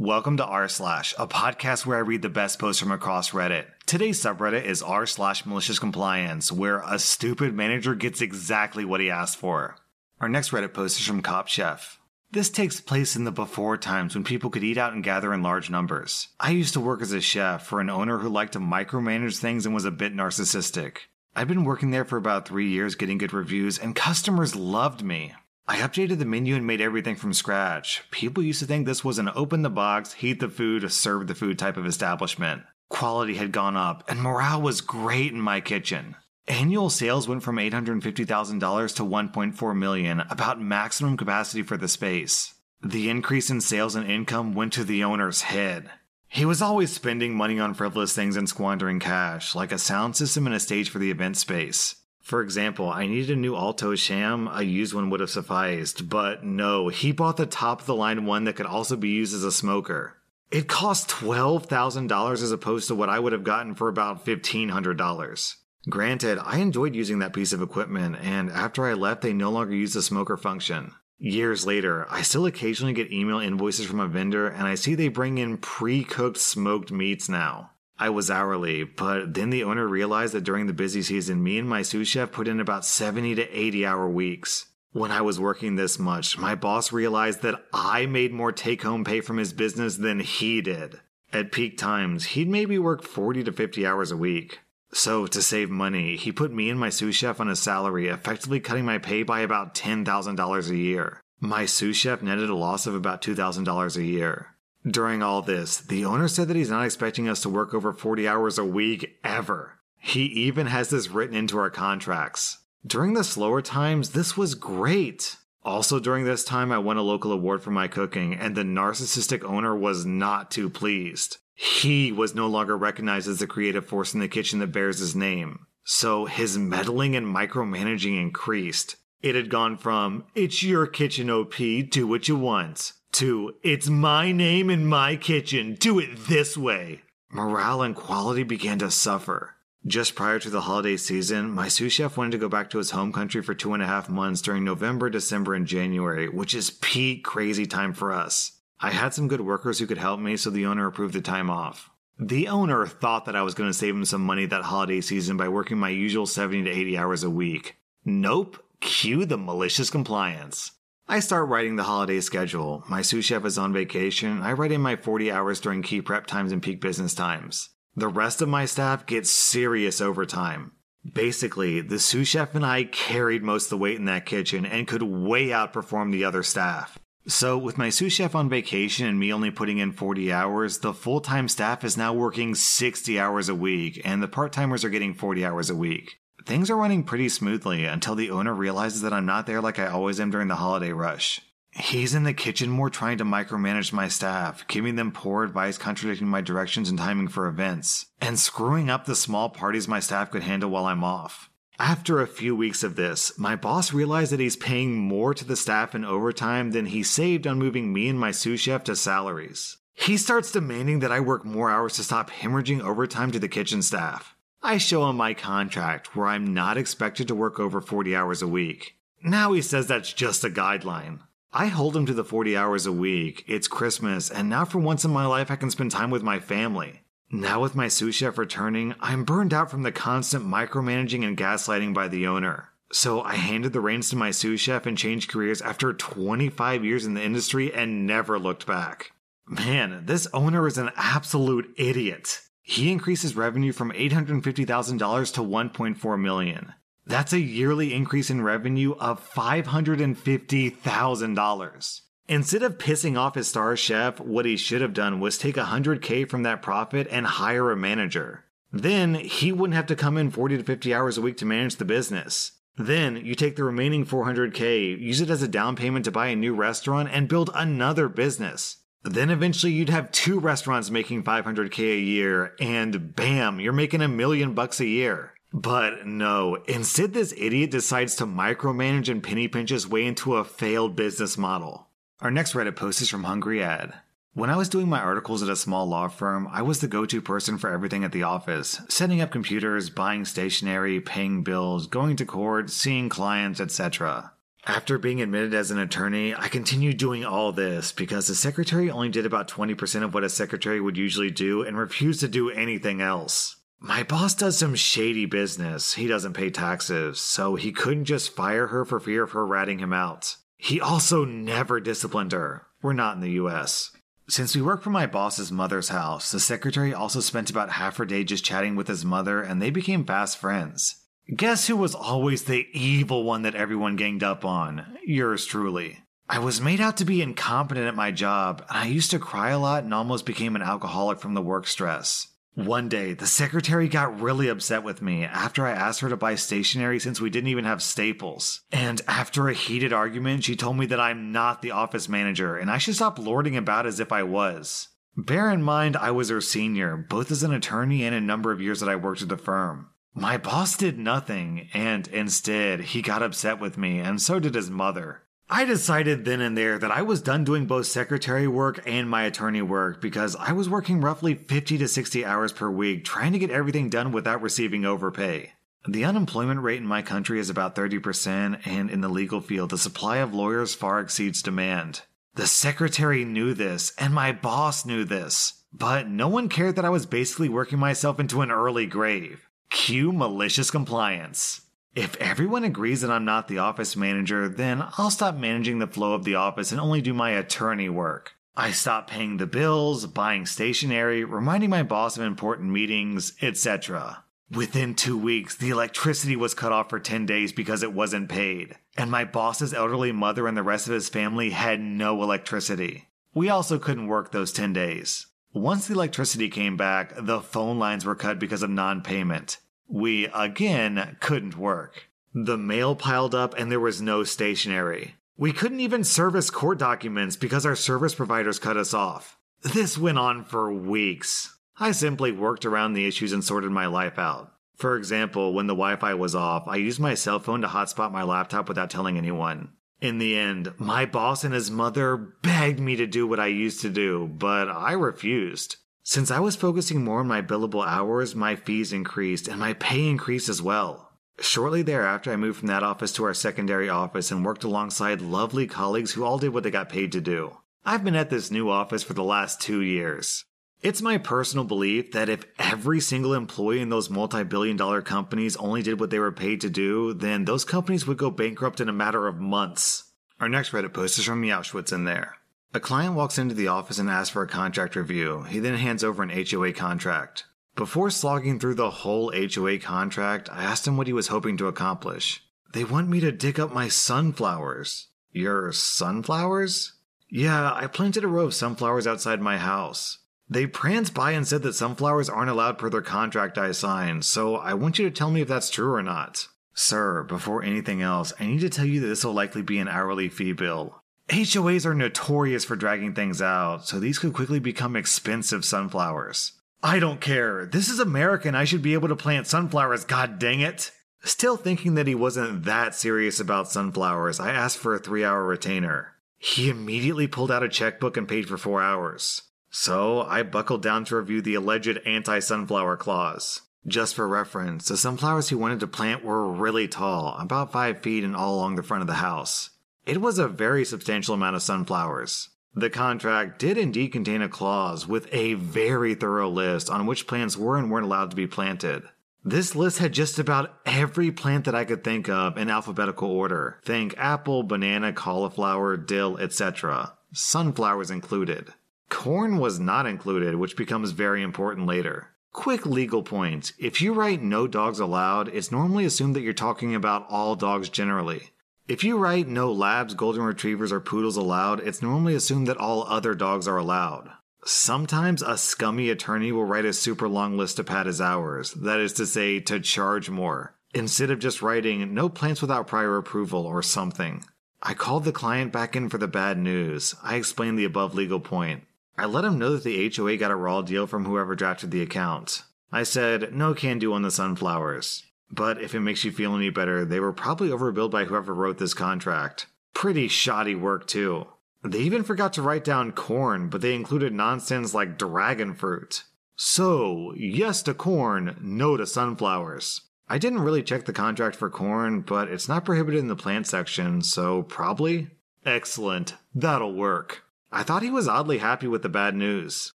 Welcome to r slash, a podcast where I read the best posts from across Reddit. Today's subreddit is r slash malicious compliance, where a stupid manager gets exactly what he asked for. Our next Reddit post is from Cop Chef. This takes place in the before times when people could eat out and gather in large numbers. I used to work as a chef for an owner who liked to micromanage things and was a bit narcissistic. I'd been working there for about three years getting good reviews, and customers loved me. I updated the menu and made everything from scratch. People used to think this was an open the box, heat the food, serve the food type of establishment. Quality had gone up, and morale was great in my kitchen. Annual sales went from $850,000 to 1.4 million, about maximum capacity for the space. The increase in sales and income went to the owner's head. He was always spending money on frivolous things and squandering cash, like a sound system and a stage for the event space. For example, I needed a new Alto-Shaam, a used one would have sufficed, but no, he bought the top of the line one that could also be used as a smoker. It cost $12,000 as opposed to what I would have gotten for about $1,500. Granted, I enjoyed using that piece of equipment, and after I left, they no longer use the smoker function. Years later, I still occasionally get email invoices from a vendor, and I see they bring in pre cooked smoked meats now. I was hourly, but then the owner realized that during the busy season, me and my sous chef put in about 70 to 80 hour weeks. When I was working this much, my boss realized that I made more take home pay from his business than he did. At peak times, he'd maybe work 40 to 50 hours a week. So, to save money, he put me and my sous chef on a salary, effectively cutting my pay by about $10,000 a year. My sous chef netted a loss of about $2,000 a year. During all this, the owner said that he's not expecting us to work over 40 hours a week ever. He even has this written into our contracts. During the slower times, this was great. Also, during this time, I won a local award for my cooking, and the narcissistic owner was not too pleased. He was no longer recognized as the creative force in the kitchen that bears his name. So his meddling and micromanaging increased. It had gone from, it's your kitchen OP, do what you want, to it's my name in my kitchen, do it this way. Morale and quality began to suffer. Just prior to the holiday season, my sous chef wanted to go back to his home country for two and a half months during November, December, and January, which is peak crazy time for us. I had some good workers who could help me, so the owner approved the time off. The owner thought that I was going to save him some money that holiday season by working my usual 70 to 80 hours a week. Nope, cue the malicious compliance. I start writing the holiday schedule. My sous chef is on vacation. I write in my 40 hours during key prep times and peak business times. The rest of my staff gets serious overtime. Basically, the sous chef and I carried most of the weight in that kitchen and could way outperform the other staff. So, with my sous chef on vacation and me only putting in 40 hours, the full time staff is now working 60 hours a week, and the part timers are getting 40 hours a week. Things are running pretty smoothly until the owner realizes that I'm not there like I always am during the holiday rush. He's in the kitchen more trying to micromanage my staff, giving them poor advice contradicting my directions and timing for events, and screwing up the small parties my staff could handle while I'm off. After a few weeks of this, my boss realized that he's paying more to the staff in overtime than he saved on moving me and my sous chef to salaries. He starts demanding that I work more hours to stop hemorrhaging overtime to the kitchen staff. I show him my contract where I'm not expected to work over 40 hours a week. Now he says that's just a guideline. I hold him to the 40 hours a week. It's Christmas, and now for once in my life I can spend time with my family. Now with my sous chef returning, I'm burned out from the constant micromanaging and gaslighting by the owner. So I handed the reins to my sous chef and changed careers after 25 years in the industry and never looked back. Man, this owner is an absolute idiot. He increases revenue from $850,000 to 1.4 million. That's a yearly increase in revenue of $550,000. Instead of pissing off his star chef, what he should have done was take 100k from that profit and hire a manager. Then he wouldn't have to come in 40 to 50 hours a week to manage the business. Then you take the remaining 400k, use it as a down payment to buy a new restaurant and build another business. Then eventually you'd have two restaurants making 500k a year, and bam, you're making a million bucks a year. But no, instead, this idiot decides to micromanage and penny pinch his way into a failed business model. Our next Reddit post is from Hungry Ad. When I was doing my articles at a small law firm, I was the go to person for everything at the office setting up computers, buying stationery, paying bills, going to court, seeing clients, etc. After being admitted as an attorney, I continued doing all this because the secretary only did about 20% of what a secretary would usually do and refused to do anything else. My boss does some shady business. He doesn't pay taxes, so he couldn't just fire her for fear of her ratting him out. He also never disciplined her. We're not in the US. Since we work from my boss's mother's house, the secretary also spent about half her day just chatting with his mother, and they became fast friends. Guess who was always the evil one that everyone ganged up on? Yours truly. I was made out to be incompetent at my job, and I used to cry a lot and almost became an alcoholic from the work stress. One day, the secretary got really upset with me after I asked her to buy stationery since we didn't even have staples. And after a heated argument, she told me that I'm not the office manager and I should stop lording about as if I was. Bear in mind, I was her senior, both as an attorney and a number of years that I worked at the firm. My boss did nothing, and instead, he got upset with me, and so did his mother. I decided then and there that I was done doing both secretary work and my attorney work because I was working roughly 50 to 60 hours per week trying to get everything done without receiving overpay. The unemployment rate in my country is about 30%, and in the legal field, the supply of lawyers far exceeds demand. The secretary knew this, and my boss knew this, but no one cared that I was basically working myself into an early grave. Cue malicious compliance. If everyone agrees that I'm not the office manager, then I'll stop managing the flow of the office and only do my attorney work. I stop paying the bills, buying stationery, reminding my boss of important meetings, etc. Within two weeks, the electricity was cut off for 10 days because it wasn't paid, and my boss's elderly mother and the rest of his family had no electricity. We also couldn't work those 10 days. Once the electricity came back, the phone lines were cut because of non payment. We, again, couldn't work. The mail piled up and there was no stationery. We couldn't even service court documents because our service providers cut us off. This went on for weeks. I simply worked around the issues and sorted my life out. For example, when the Wi Fi was off, I used my cell phone to hotspot my laptop without telling anyone. In the end, my boss and his mother begged me to do what I used to do, but I refused. Since I was focusing more on my billable hours, my fees increased and my pay increased as well. Shortly thereafter, I moved from that office to our secondary office and worked alongside lovely colleagues who all did what they got paid to do. I've been at this new office for the last two years. It's my personal belief that if every single employee in those multi billion dollar companies only did what they were paid to do, then those companies would go bankrupt in a matter of months. Our next Reddit post is from Meowschwitz in there. A client walks into the office and asks for a contract review. He then hands over an HOA contract. Before slogging through the whole HOA contract, I asked him what he was hoping to accomplish. They want me to dig up my sunflowers. Your sunflowers? Yeah, I planted a row of sunflowers outside my house. They pranced by and said that sunflowers aren't allowed per their contract I signed, so I want you to tell me if that's true or not. Sir, before anything else, I need to tell you that this will likely be an hourly fee bill. HOAs are notorious for dragging things out, so these could quickly become expensive sunflowers. I don't care. This is American. I should be able to plant sunflowers, god dang it. Still thinking that he wasn't that serious about sunflowers, I asked for a three hour retainer. He immediately pulled out a checkbook and paid for four hours. So I buckled down to review the alleged anti sunflower clause. Just for reference, the sunflowers he wanted to plant were really tall, about 5 feet and all along the front of the house. It was a very substantial amount of sunflowers. The contract did indeed contain a clause with a very thorough list on which plants were and weren't allowed to be planted. This list had just about every plant that I could think of in alphabetical order. Think apple, banana, cauliflower, dill, etc. Sunflowers included. Corn was not included, which becomes very important later. Quick legal point if you write no dogs allowed, it's normally assumed that you're talking about all dogs generally. If you write no labs, golden retrievers, or poodles allowed, it's normally assumed that all other dogs are allowed. Sometimes a scummy attorney will write a super long list to pad his hours, that is to say, to charge more, instead of just writing no plants without prior approval or something. I called the client back in for the bad news. I explained the above legal point. I let him know that the HOA got a raw deal from whoever drafted the account. I said, no can do on the sunflowers. But if it makes you feel any better, they were probably overbilled by whoever wrote this contract. Pretty shoddy work, too. They even forgot to write down corn, but they included nonsense like dragon fruit. So, yes to corn, no to sunflowers. I didn't really check the contract for corn, but it's not prohibited in the plant section, so probably? Excellent. That'll work. I thought he was oddly happy with the bad news.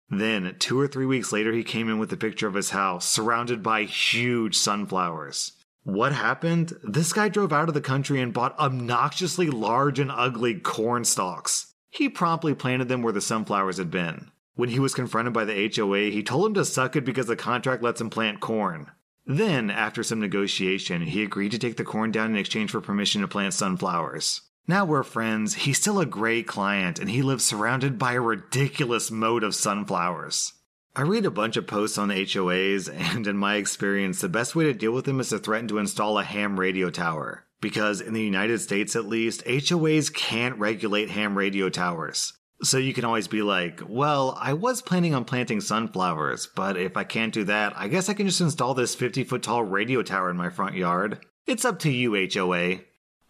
Then, two or three weeks later, he came in with a picture of his house surrounded by huge sunflowers. What happened? This guy drove out of the country and bought obnoxiously large and ugly corn stalks. He promptly planted them where the sunflowers had been. When he was confronted by the HOA, he told him to suck it because the contract lets him plant corn. Then, after some negotiation, he agreed to take the corn down in exchange for permission to plant sunflowers. Now we're friends, he's still a great client, and he lives surrounded by a ridiculous moat of sunflowers. I read a bunch of posts on HOAs, and in my experience, the best way to deal with them is to threaten to install a ham radio tower. Because in the United States at least, HOAs can't regulate ham radio towers. So you can always be like, well, I was planning on planting sunflowers, but if I can't do that, I guess I can just install this 50 foot tall radio tower in my front yard. It's up to you, HOA.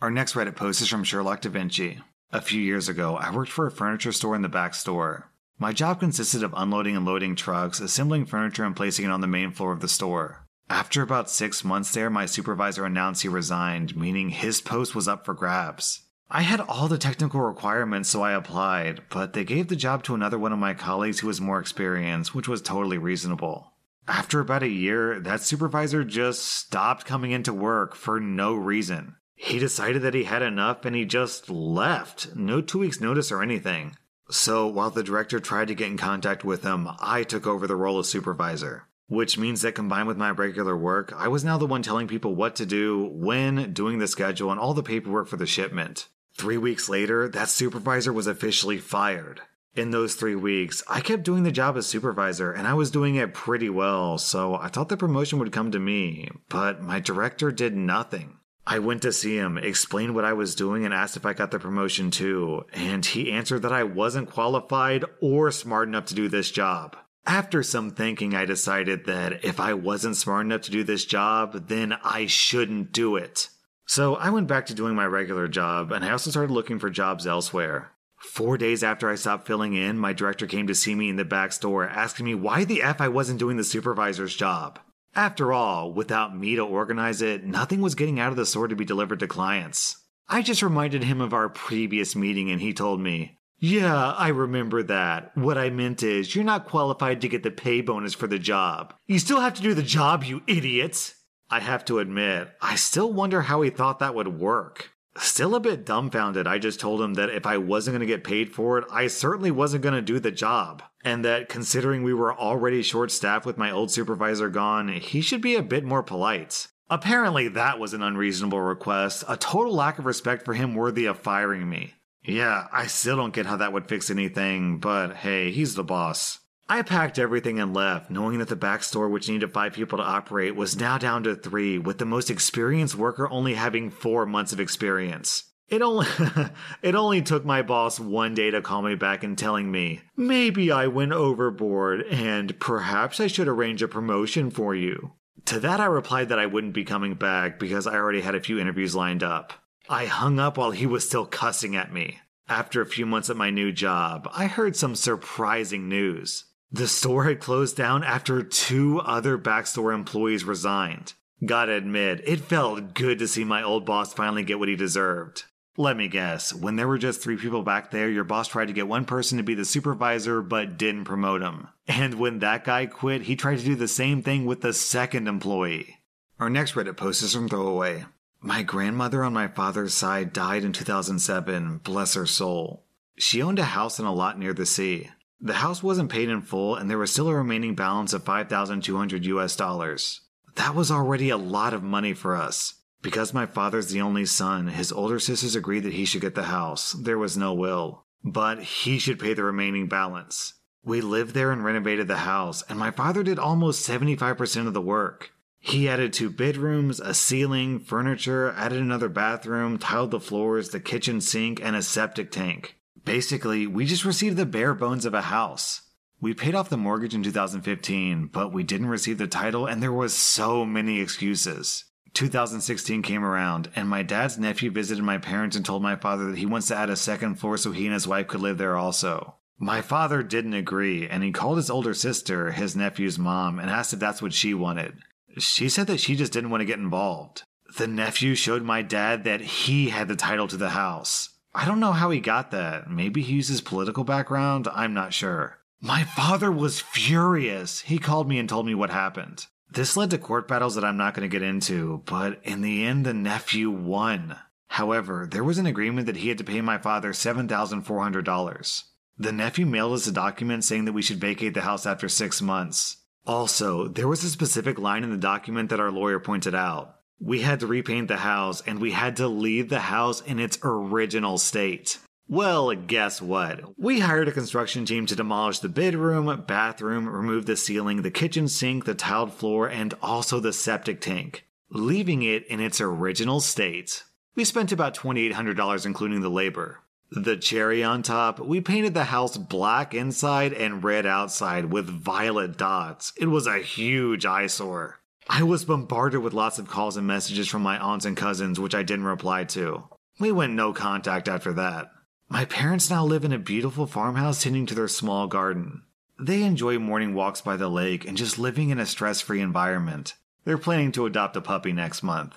Our next Reddit post is from Sherlock Da Vinci. A few years ago, I worked for a furniture store in the back store. My job consisted of unloading and loading trucks, assembling furniture, and placing it on the main floor of the store. After about six months there, my supervisor announced he resigned, meaning his post was up for grabs. I had all the technical requirements, so I applied, but they gave the job to another one of my colleagues who was more experienced, which was totally reasonable. After about a year, that supervisor just stopped coming into work for no reason. He decided that he had enough and he just left. No two weeks' notice or anything. So while the director tried to get in contact with him, I took over the role of supervisor. Which means that combined with my regular work, I was now the one telling people what to do, when, doing the schedule, and all the paperwork for the shipment. Three weeks later, that supervisor was officially fired. In those three weeks, I kept doing the job as supervisor and I was doing it pretty well, so I thought the promotion would come to me, but my director did nothing. I went to see him, explained what I was doing, and asked if I got the promotion too, and he answered that I wasn't qualified or smart enough to do this job. After some thinking, I decided that if I wasn't smart enough to do this job, then I shouldn't do it. So I went back to doing my regular job, and I also started looking for jobs elsewhere. Four days after I stopped filling in, my director came to see me in the back store asking me why the F I wasn't doing the supervisor's job. After all, without me to organize it, nothing was getting out of the store to be delivered to clients. I just reminded him of our previous meeting and he told me, Yeah, I remember that. What I meant is, you're not qualified to get the pay bonus for the job. You still have to do the job, you idiot! I have to admit, I still wonder how he thought that would work. Still a bit dumbfounded, I just told him that if I wasn't going to get paid for it, I certainly wasn't going to do the job. And that considering we were already short staffed with my old supervisor gone, he should be a bit more polite. Apparently, that was an unreasonable request, a total lack of respect for him worthy of firing me. Yeah, I still don't get how that would fix anything, but hey, he's the boss. I packed everything and left, knowing that the back store, which needed five people to operate, was now down to three, with the most experienced worker only having four months of experience. It only it only took my boss one day to call me back and telling me, "Maybe I went overboard and perhaps I should arrange a promotion for you." To that I replied that I wouldn't be coming back because I already had a few interviews lined up. I hung up while he was still cussing at me. After a few months at my new job, I heard some surprising news. The store had closed down after two other backstore employees resigned. Gotta admit, it felt good to see my old boss finally get what he deserved. Let me guess, when there were just three people back there, your boss tried to get one person to be the supervisor but didn't promote him. And when that guy quit, he tried to do the same thing with the second employee. Our next Reddit post is from Throwaway. My grandmother on my father's side died in 2007, bless her soul. She owned a house and a lot near the sea. The house wasn't paid in full, and there was still a remaining balance of 5,200 US dollars. That was already a lot of money for us. Because my father's the only son, his older sisters agreed that he should get the house. There was no will. But he should pay the remaining balance. We lived there and renovated the house, and my father did almost 75% of the work. He added two bedrooms, a ceiling, furniture, added another bathroom, tiled the floors, the kitchen sink, and a septic tank. Basically, we just received the bare bones of a house. We paid off the mortgage in 2015, but we didn't receive the title and there was so many excuses. 2016 came around and my dad's nephew visited my parents and told my father that he wants to add a second floor so he and his wife could live there also. My father didn't agree and he called his older sister, his nephew's mom, and asked if that's what she wanted. She said that she just didn't want to get involved. The nephew showed my dad that he had the title to the house. I don't know how he got that. Maybe he used his political background. I'm not sure. My father was furious. He called me and told me what happened. This led to court battles that I'm not going to get into, but in the end, the nephew won. However, there was an agreement that he had to pay my father $7,400. The nephew mailed us a document saying that we should vacate the house after six months. Also, there was a specific line in the document that our lawyer pointed out. We had to repaint the house and we had to leave the house in its original state. Well, guess what? We hired a construction team to demolish the bedroom, bathroom, remove the ceiling, the kitchen sink, the tiled floor, and also the septic tank, leaving it in its original state. We spent about $2,800 including the labor. The cherry on top, we painted the house black inside and red outside with violet dots. It was a huge eyesore. I was bombarded with lots of calls and messages from my aunts and cousins, which I didn't reply to. We went no contact after that. My parents now live in a beautiful farmhouse tending to their small garden. They enjoy morning walks by the lake and just living in a stress free environment. They're planning to adopt a puppy next month.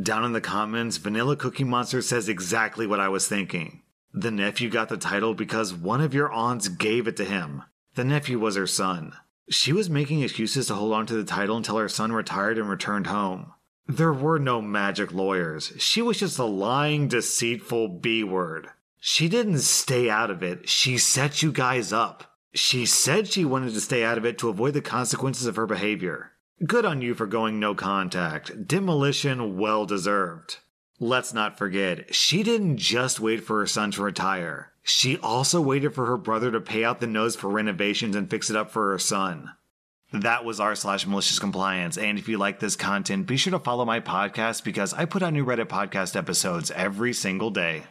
Down in the comments, Vanilla Cookie Monster says exactly what I was thinking. The nephew got the title because one of your aunts gave it to him. The nephew was her son. She was making excuses to hold on to the title until her son retired and returned home. There were no magic lawyers. She was just a lying, deceitful B word. She didn't stay out of it. She set you guys up. She said she wanted to stay out of it to avoid the consequences of her behavior. Good on you for going no contact. Demolition well deserved. Let's not forget, she didn't just wait for her son to retire. She also waited for her brother to pay out the nose for renovations and fix it up for her son. That was r slash malicious compliance. And if you like this content, be sure to follow my podcast because I put out new Reddit podcast episodes every single day.